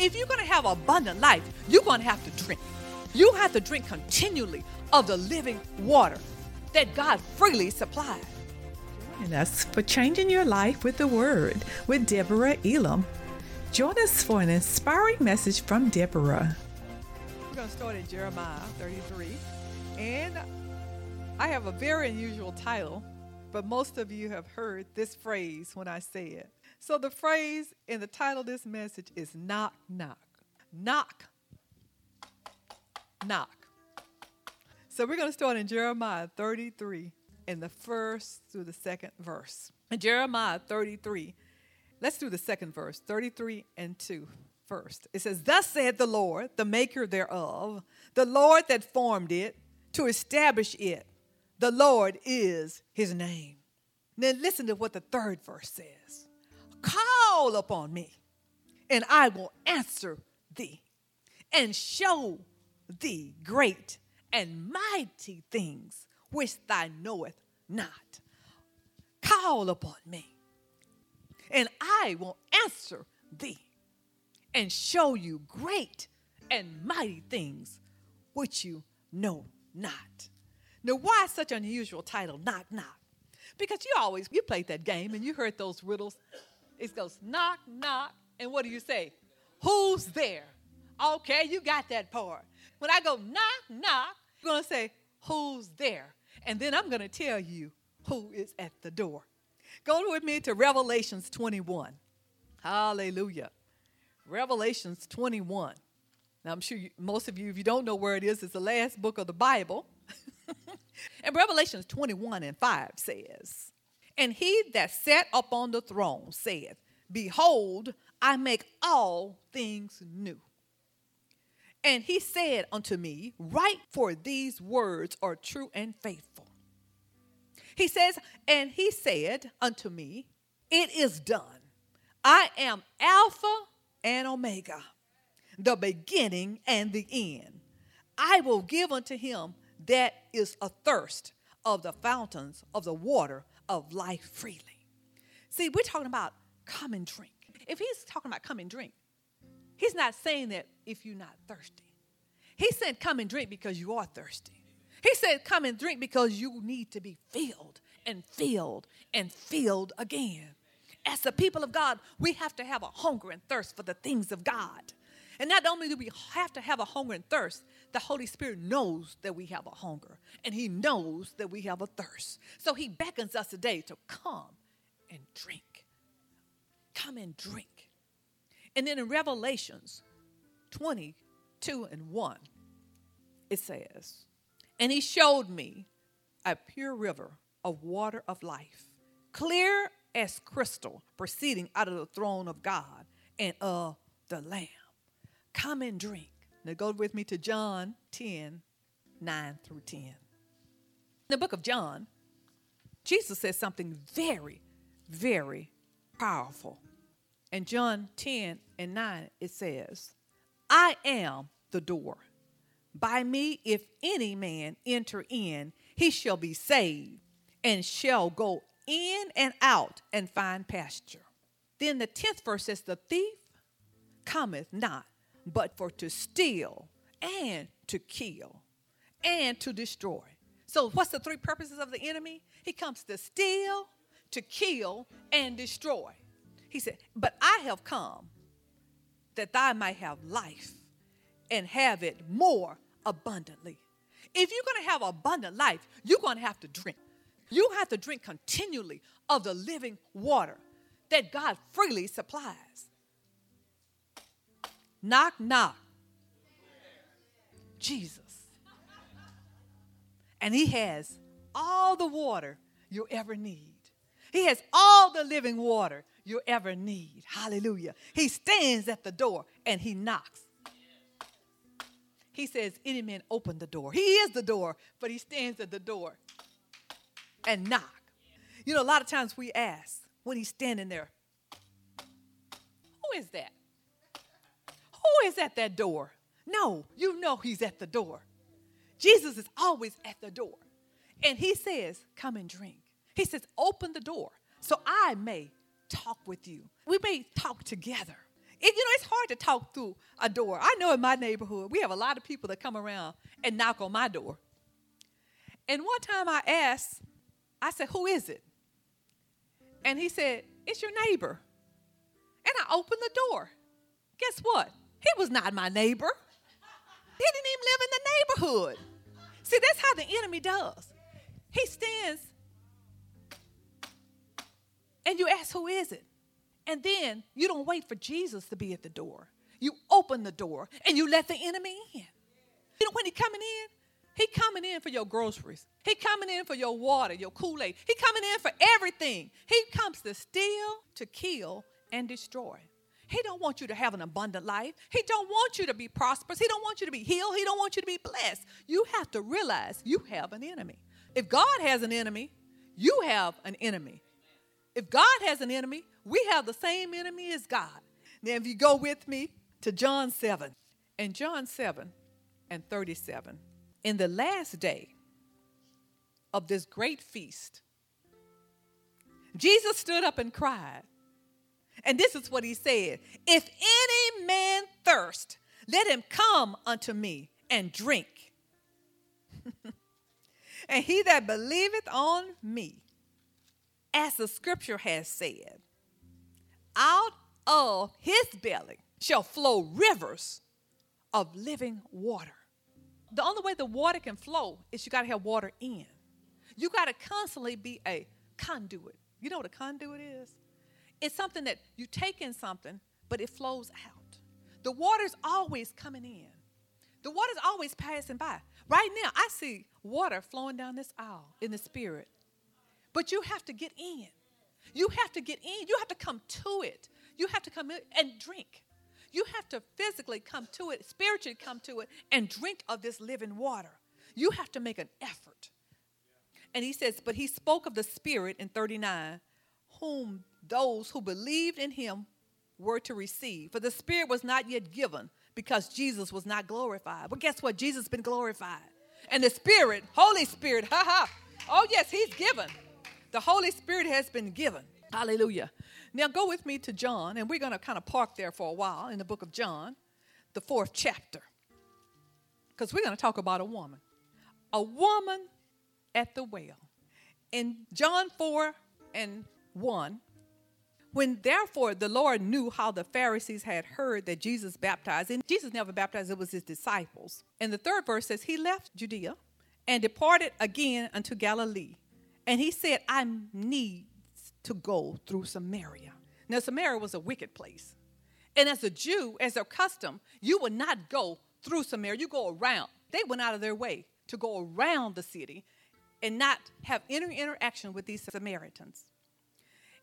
If you're going to have abundant life, you're going to have to drink. You have to drink continually of the living water that God freely supplies. Join us for changing your life with the Word with Deborah Elam. Join us for an inspiring message from Deborah. We're going to start in Jeremiah 33. And I have a very unusual title, but most of you have heard this phrase when I say it. So the phrase in the title of this message is knock, knock. Knock, knock. So we're going to start in Jeremiah 33 in the first through the second verse. In Jeremiah 33, let's do the second verse, 33 and 2 first. It says, Thus said the Lord, the maker thereof, the Lord that formed it, to establish it. The Lord is his name. Now listen to what the third verse says. Call upon me, and I will answer thee, and show thee great and mighty things which thou knowest not. Call upon me, and I will answer thee, and show you great and mighty things which you know not. Now, why such an unusual title, knock knock? Because you always you played that game and you heard those riddles. It goes knock knock, and what do you say? Who's there? Okay, you got that part. When I go knock knock, you're gonna say who's there, and then I'm gonna tell you who is at the door. Go with me to Revelations 21. Hallelujah. Revelations 21. Now, I'm sure you, most of you, if you don't know where it is, it's the last book of the Bible. and Revelations 21 and 5 says, And he that sat upon the throne saith, Behold, I make all things new. And he said unto me, Write, for these words are true and faithful. He says, And he said unto me, It is done. I am Alpha and Omega the beginning and the end. I will give unto him that is athirst of the fountains of the water of life freely. See, we're talking about come and drink. If he's talking about come and drink, he's not saying that if you're not thirsty. He said come and drink because you are thirsty. He said come and drink because you need to be filled and filled and filled again. As the people of God, we have to have a hunger and thirst for the things of God. And not only do we have to have a hunger and thirst, the Holy Spirit knows that we have a hunger and He knows that we have a thirst. So He beckons us today to come and drink. Come and drink. And then in Revelations 22 and 1, it says, And He showed me a pure river of water of life, clear as crystal, proceeding out of the throne of God and of the Lamb. Come and drink. Now go with me to John 10 9 through 10. In the book of John, Jesus says something very, very powerful. In John 10 and 9, it says, I am the door. By me, if any man enter in, he shall be saved and shall go in and out and find pasture. Then the 10th verse says, The thief cometh not but for to steal and to kill and to destroy. So, what's the three purposes of the enemy? He comes to steal, to kill, and destroy. He said, But I have come that thou might have life and have it more abundantly. If you're going to have abundant life, you're going to have to drink. You have to drink continually of the living water that God freely supplies. Knock, knock. Jesus. And He has all the water you'll ever need. He has all the living water you'll ever need. Hallelujah. He stands at the door and He knocks. He says, Any man open the door. He is the door, but He stands at the door and knock. You know, a lot of times we ask when He's standing there, Who is that? Is at that door? No, you know he's at the door. Jesus is always at the door. And he says, Come and drink. He says, Open the door so I may talk with you. We may talk together. It, you know, it's hard to talk through a door. I know in my neighborhood, we have a lot of people that come around and knock on my door. And one time I asked, I said, Who is it? And he said, It's your neighbor. And I opened the door. Guess what? He was not my neighbor. He didn't even live in the neighborhood. See, that's how the enemy does. He stands and you ask, Who is it? And then you don't wait for Jesus to be at the door. You open the door and you let the enemy in. You know when he coming in? He coming in for your groceries. He coming in for your water, your Kool-Aid. He coming in for everything. He comes to steal, to kill, and destroy. He don't want you to have an abundant life. He don't want you to be prosperous. He don't want you to be healed. He don't want you to be blessed. You have to realize you have an enemy. If God has an enemy, you have an enemy. If God has an enemy, we have the same enemy as God. Now, if you go with me to John 7, and John 7 and 37, in the last day of this great feast, Jesus stood up and cried. And this is what he said If any man thirst, let him come unto me and drink. and he that believeth on me, as the scripture has said, out of his belly shall flow rivers of living water. The only way the water can flow is you got to have water in. You got to constantly be a conduit. You know what a conduit is? It's something that you take in something, but it flows out. The water's always coming in. The water's always passing by. Right now, I see water flowing down this aisle in the spirit. But you have to get in. You have to get in. You have to come to it. You have to come in and drink. You have to physically come to it, spiritually come to it, and drink of this living water. You have to make an effort. And he says, But he spoke of the Spirit in 39, whom those who believed in him were to receive. For the Spirit was not yet given because Jesus was not glorified. But guess what? Jesus has been glorified. And the Spirit, Holy Spirit, ha ha. Oh, yes, he's given. The Holy Spirit has been given. Hallelujah. Now go with me to John, and we're going to kind of park there for a while in the book of John, the fourth chapter. Because we're going to talk about a woman. A woman at the well. In John 4 and 1, when therefore the Lord knew how the Pharisees had heard that Jesus baptized, and Jesus never baptized, it was his disciples. And the third verse says, He left Judea and departed again unto Galilee. And he said, I need to go through Samaria. Now, Samaria was a wicked place. And as a Jew, as their custom, you would not go through Samaria, you go around. They went out of their way to go around the city and not have any interaction with these Samaritans.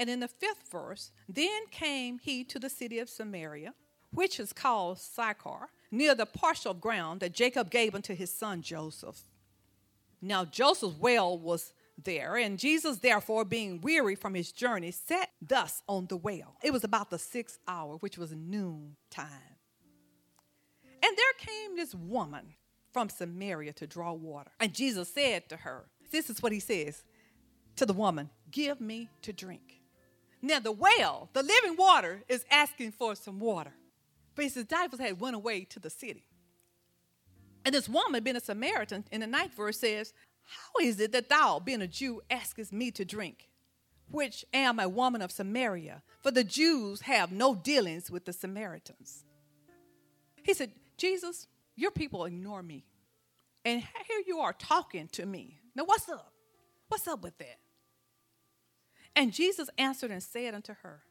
And in the fifth verse, then came he to the city of Samaria, which is called Sychar, near the parcel ground that Jacob gave unto his son Joseph. Now Joseph's well was there, and Jesus, therefore, being weary from his journey, sat thus on the well. It was about the sixth hour, which was noon time. And there came this woman from Samaria to draw water. And Jesus said to her, This is what he says to the woman Give me to drink. Now, the well, the living water, is asking for some water. But his disciples had went away to the city. And this woman, being a Samaritan, in the ninth verse says, how is it that thou, being a Jew, askest me to drink, which am a woman of Samaria? For the Jews have no dealings with the Samaritans. He said, Jesus, your people ignore me. And here you are talking to me. Now, what's up? What's up with that? And Jesus answered and said unto her,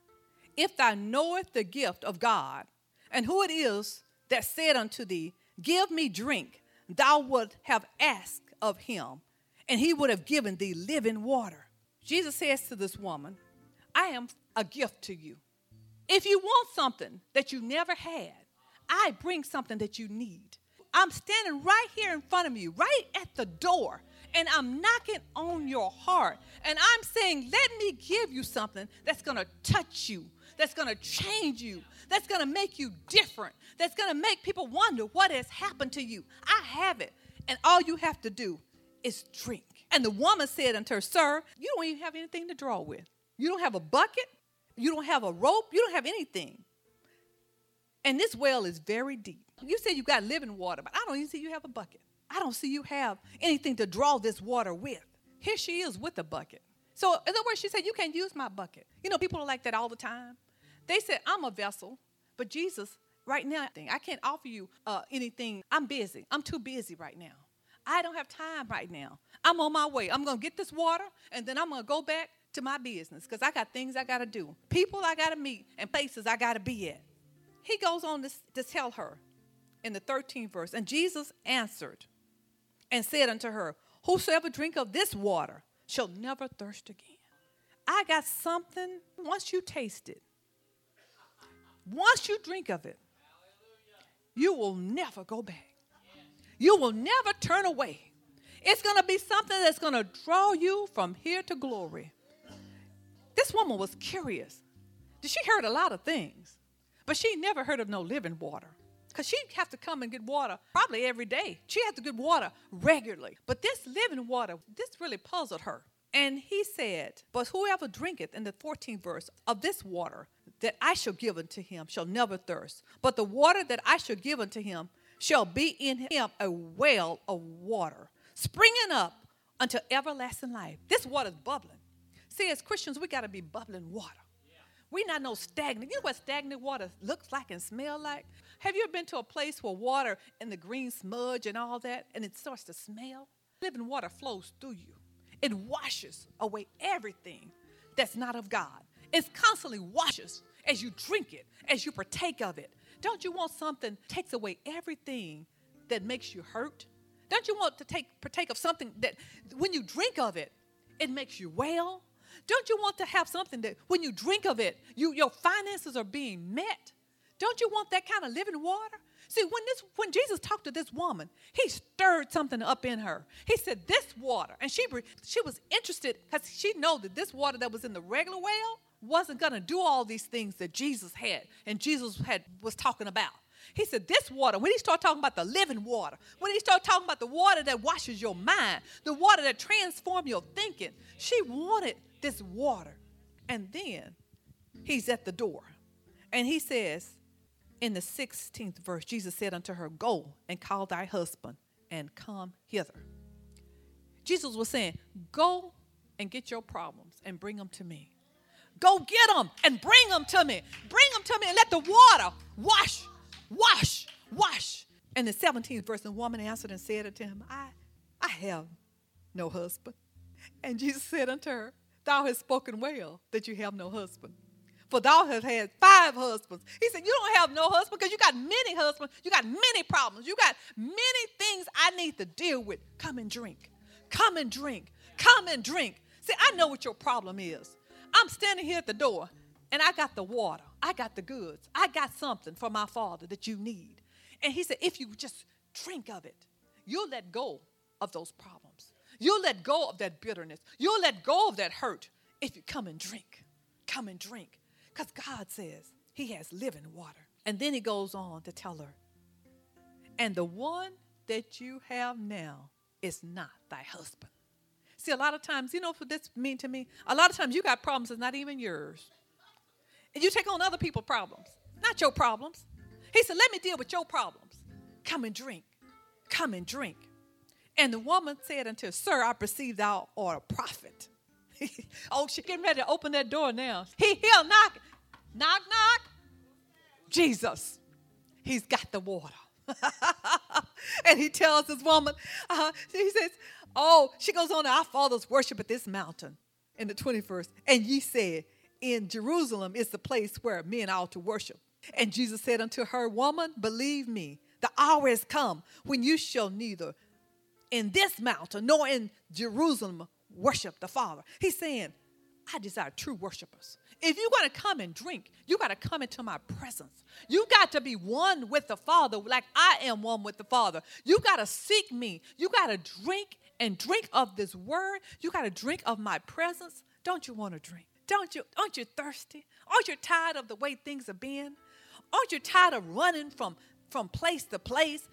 If thou knowest the gift of God, and who it is that said unto thee, Give me drink, thou would have asked of him, and he would have given thee living water. Jesus says to this woman, I am a gift to you. If you want something that you never had, I bring something that you need. I'm standing right here in front of you, right at the door, and I'm knocking on your heart. And I'm saying, let me give you something that's gonna touch you, that's gonna change you, that's gonna make you different, that's gonna make people wonder what has happened to you. I have it. And all you have to do is drink. And the woman said unto her, Sir, you don't even have anything to draw with. You don't have a bucket. You don't have a rope. You don't have anything. And this well is very deep. You say you got living water, but I don't even see you have a bucket. I don't see you have anything to draw this water with. Here she is with a bucket. So, in other words, she said, You can't use my bucket. You know, people are like that all the time. They said, I'm a vessel, but Jesus, right now, I can't offer you uh, anything. I'm busy. I'm too busy right now. I don't have time right now. I'm on my way. I'm going to get this water, and then I'm going to go back to my business because I got things I got to do, people I got to meet, and places I got to be at. He goes on to, to tell her in the 13th verse, and Jesus answered and said unto her, Whosoever drink of this water shall never thirst again. I got something, once you taste it, once you drink of it, you will never go back. You will never turn away. It's going to be something that's going to draw you from here to glory. This woman was curious. She heard a lot of things, but she never heard of no living water because she'd have to come and get water probably every day. She had to get water regularly. But this living water, this really puzzled her. And he said, But whoever drinketh, in the 14th verse, of this water that I shall give unto him shall never thirst. But the water that I shall give unto him shall be in him a well of water, springing up unto everlasting life. This water's bubbling. See, as Christians, we got to be bubbling water. We not no stagnant. You know what stagnant water looks like and smell like? Have you ever been to a place where water and the green smudge and all that, and it starts to smell? Living water flows through you. It washes away everything that's not of God. It constantly washes as you drink it, as you partake of it. Don't you want something takes away everything that makes you hurt? Don't you want to take partake of something that when you drink of it, it makes you well? Don't you want to have something that when you drink of it, you your finances are being met? Don't you want that kind of living water? See, when this when Jesus talked to this woman, he stirred something up in her. He said, "This water," and she she was interested because she know that this water that was in the regular well wasn't going to do all these things that Jesus had and Jesus had was talking about. He said, This water, when he started talking about the living water, when he started talking about the water that washes your mind, the water that transforms your thinking, she wanted this water. And then he's at the door. And he says, in the 16th verse, Jesus said unto her, Go and call thy husband and come hither. Jesus was saying, Go and get your problems and bring them to me. Go get them and bring them to me. Bring them to me and let the water wash, wash, wash. And the 17th verse, the woman answered and said unto him, I, I have no husband. And Jesus said unto her, Thou hast spoken well that you have no husband for thou hast had five husbands. He said, You don't have no husband because you got many husbands. You got many problems. You got many things I need to deal with. Come and drink. Come and drink. Come and drink. See, I know what your problem is. I'm standing here at the door and I got the water. I got the goods. I got something for my father that you need. And he said, If you just drink of it, you'll let go of those problems. You'll let go of that bitterness. You'll let go of that hurt if you come and drink. Come and drink. Because God says He has living water. And then He goes on to tell her, and the one that you have now is not thy husband. See, a lot of times, you know what this mean to me? A lot of times you got problems that's not even yours. And you take on other people's problems, not your problems. He said, Let me deal with your problems. Come and drink. Come and drink. And the woman said unto, Sir, I perceive thou art a prophet. oh, she getting ready to open that door now. He, he'll knock. Knock, knock. Jesus. He's got the water. and he tells this woman, uh, he says, Oh, she goes on, our fathers worship at this mountain in the 21st. And ye said, In Jerusalem is the place where men ought to worship. And Jesus said unto her, Woman, believe me, the hour is come when you shall neither in this mountain nor in Jerusalem worship the Father. He's saying, I desire true worshipers. If you're going to come and drink, you got to come into my presence. You got to be one with the Father, like I am one with the Father. You got to seek me. You got to drink and drink of this word. You got to drink of my presence. Don't you want to drink? Don't you? Aren't you thirsty? Aren't you tired of the way things have been? Aren't you tired of running from from place to place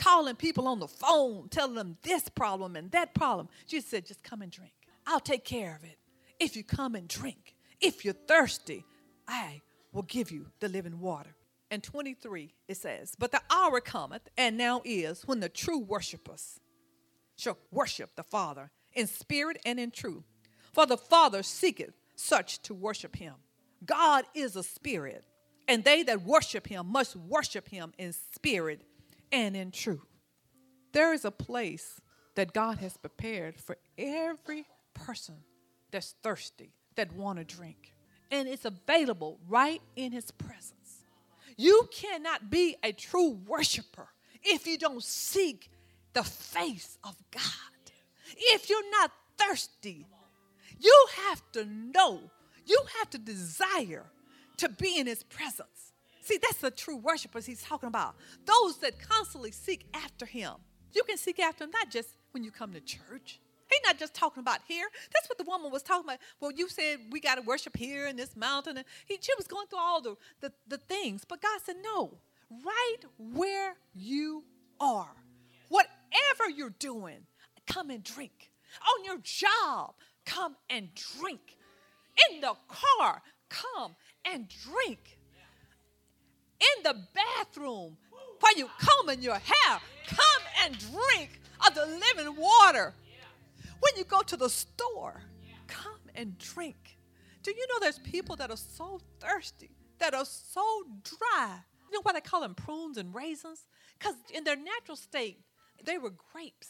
calling people on the phone, telling them this problem and that problem. Jesus said, just come and drink. I'll take care of it. If you come and drink, if you're thirsty, I will give you the living water. and 23, it says, But the hour cometh, and now is, when the true worshipers shall worship the Father in spirit and in truth. For the Father seeketh such to worship him. God is a spirit, and they that worship him must worship him in spirit and in truth. There is a place that God has prepared for every person that's thirsty, that want to drink. And it's available right in his presence. You cannot be a true worshiper if you don't seek the face of God. If you're not thirsty, you have to know, you have to desire to be in his presence. See, that's the true worshipers he's talking about. Those that constantly seek after him. You can seek after him not just when you come to church. He's not just talking about here. That's what the woman was talking about. Well, you said we got to worship here in this mountain. And he, she was going through all the, the, the things. But God said, no, right where you are, whatever you're doing, come and drink. On your job, come and drink. In the car, come and drink. In the bathroom, while you combing your hair, come and drink of the living water. When you go to the store, come and drink. Do you know there's people that are so thirsty, that are so dry? You know why they call them prunes and raisins? Because in their natural state, they were grapes.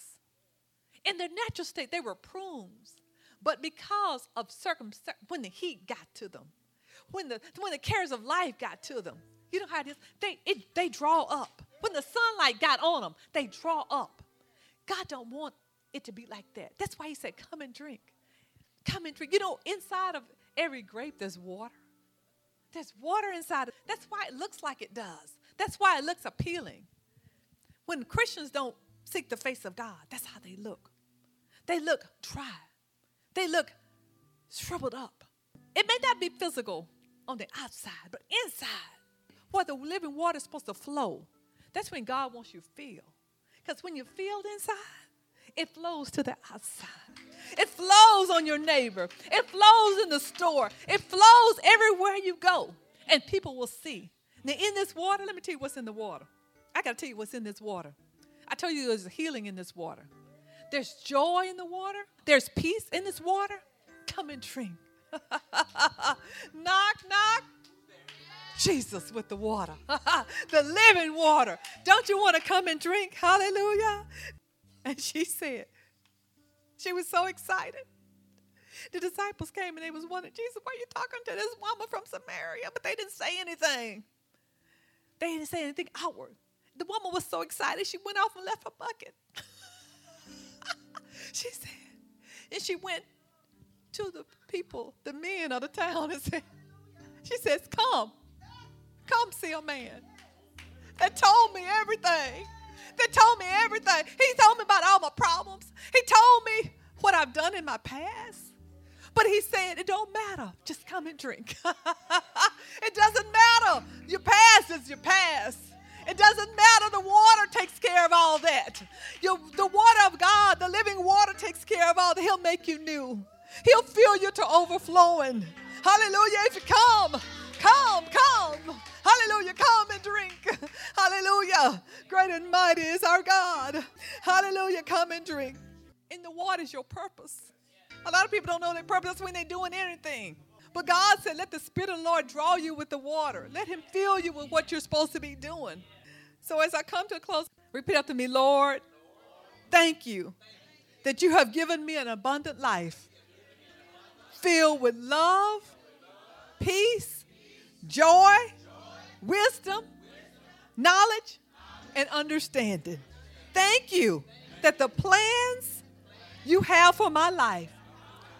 In their natural state, they were prunes. But because of circumstance, when the heat got to them, when the when the cares of life got to them, you know how it is. They it, they draw up. When the sunlight got on them, they draw up. God don't want it to be like that. That's why He said, "Come and drink. Come and drink." You know, inside of every grape, there's water. There's water inside. Of, that's why it looks like it does. That's why it looks appealing. When Christians don't seek the face of God, that's how they look. They look dry. They look shriveled up. It may not be physical on the outside, but inside, where the living water is supposed to flow, that's when God wants you to feel. Because when you feel inside, it flows to the outside. It flows on your neighbor. It flows in the store. It flows everywhere you go. And people will see. Now, in this water, let me tell you what's in the water. I got to tell you what's in this water. I tell you there's healing in this water. There's joy in the water. There's peace in this water. Come and drink. knock, knock. Jesus with the water, the living water. Don't you want to come and drink? Hallelujah. And she said, she was so excited. The disciples came and they was wondering, Jesus, why are you talking to this woman from Samaria? But they didn't say anything. They didn't say anything outward. The woman was so excited, she went off and left her bucket. she said, and she went to the people, the men of the town, and said, she says, Come, come see a man that told me everything. That told me everything. He told me about all my problems. He told me what I've done in my past. But he said, it don't matter. Just come and drink. it doesn't matter. Your past is your past. It doesn't matter. The water takes care of all that. Your, the water of God, the living water, takes care of all that. He'll make you new. He'll fill you to overflowing. Hallelujah. If you come, come, come. Hallelujah. Come and drink. Hallelujah. Great and mighty is our God. Hallelujah. Come and drink. In the water is your purpose. A lot of people don't know their purpose when they're doing anything. But God said, let the Spirit of the Lord draw you with the water. Let Him fill you with what you're supposed to be doing. So as I come to a close, repeat after me, Lord, thank you that you have given me an abundant life filled with love, peace, joy, wisdom, knowledge, and understanding. Thank you that the plans you have for my life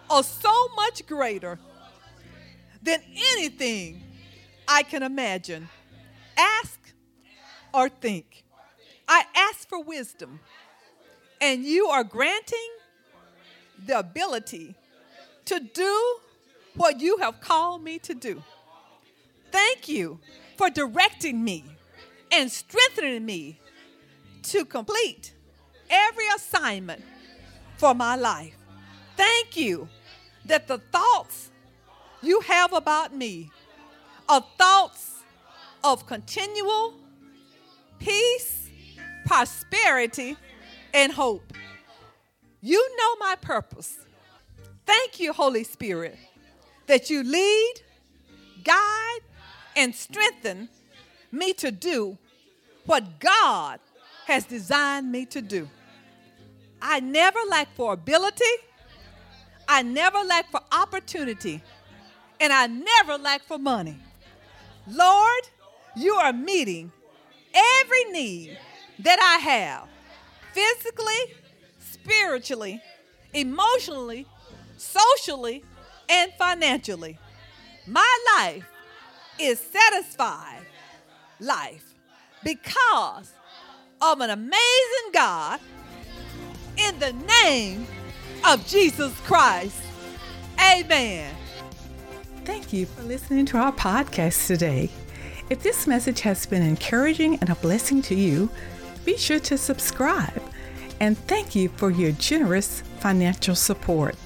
are so much greater than anything I can imagine, ask, or think. I ask for wisdom, and you are granting the ability to do what you have called me to do. Thank you for directing me and strengthening me to complete every assignment for my life. Thank you that the thoughts you have about me are thoughts of continual peace, prosperity, and hope. You know my purpose. Thank you, Holy Spirit, that you lead, guide, and strengthen me to do what God has designed me to do. I never lack for ability, I never lack for opportunity, and I never lack for money. Lord, you are meeting every need that I have physically, spiritually, emotionally, socially, and financially. My life is satisfied life because of an amazing God in the name of Jesus Christ. Amen. Thank you for listening to our podcast today. If this message has been encouraging and a blessing to you, be sure to subscribe. And thank you for your generous financial support.